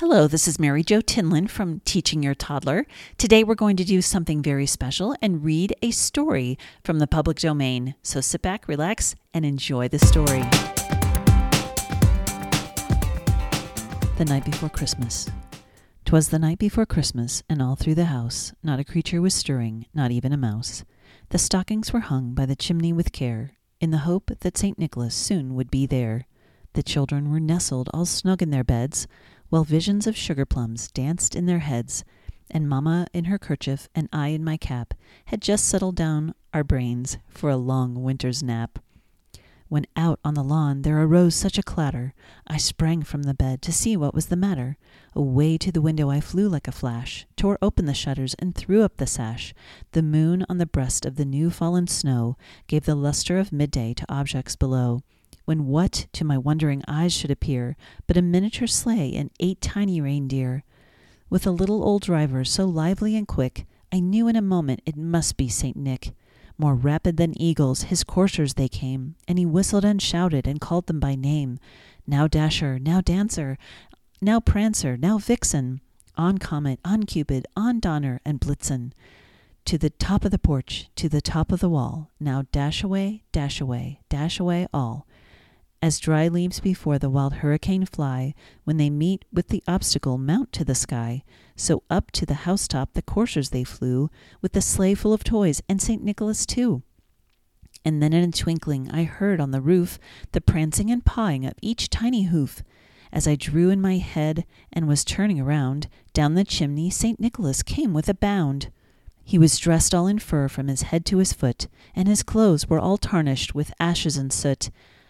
Hello, this is Mary Jo Tinlin from Teaching Your Toddler. Today we're going to do something very special and read a story from the public domain. So sit back, relax, and enjoy the story. The Night Before Christmas. 'Twas the night before Christmas, and all through the house not a creature was stirring, not even a mouse. The stockings were hung by the chimney with care, in the hope that St. Nicholas soon would be there. The children were nestled all snug in their beds, while visions of sugar plums danced in their heads, and Mamma in her kerchief and I in my cap had just settled down our brains for a long winter's nap. When out on the lawn there arose such a clatter, I sprang from the bed to see what was the matter. Away to the window I flew like a flash, tore open the shutters and threw up the sash. The moon on the breast of the new fallen snow gave the luster of midday to objects below when what to my wondering eyes should appear but a miniature sleigh and eight tiny reindeer. With a little old driver so lively and quick, I knew in a moment it must be St. Nick. More rapid than eagles, his coursers they came, and he whistled and shouted and called them by name. Now Dasher, now Dancer, now Prancer, now Vixen, on Comet, on Cupid, on Donner, and Blitzen. To the top of the porch, to the top of the wall, now dash away, dash away, dash away all. As dry leaves before the wild hurricane fly, when they meet with the obstacle mount to the sky, so up to the housetop the coursers they flew, with the sleigh full of toys, and St. Nicholas too. And then in a twinkling I heard on the roof the prancing and pawing of each tiny hoof. As I drew in my head and was turning around, down the chimney St. Nicholas came with a bound. He was dressed all in fur from his head to his foot, and his clothes were all tarnished with ashes and soot.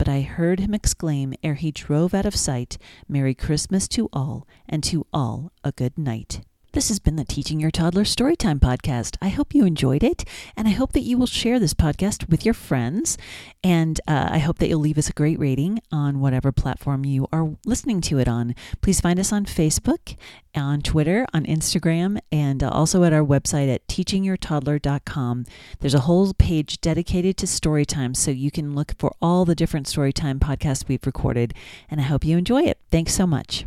But I heard him exclaim, ere he drove out of sight, Merry Christmas to all, and to all a good night. This has been the Teaching Your Toddler Storytime podcast. I hope you enjoyed it, and I hope that you will share this podcast with your friends. And uh, I hope that you'll leave us a great rating on whatever platform you are listening to it on. Please find us on Facebook, on Twitter, on Instagram, and uh, also at our website at teachingyourtoddler.com. There's a whole page dedicated to storytime, so you can look for all the different storytime podcasts we've recorded. And I hope you enjoy it. Thanks so much.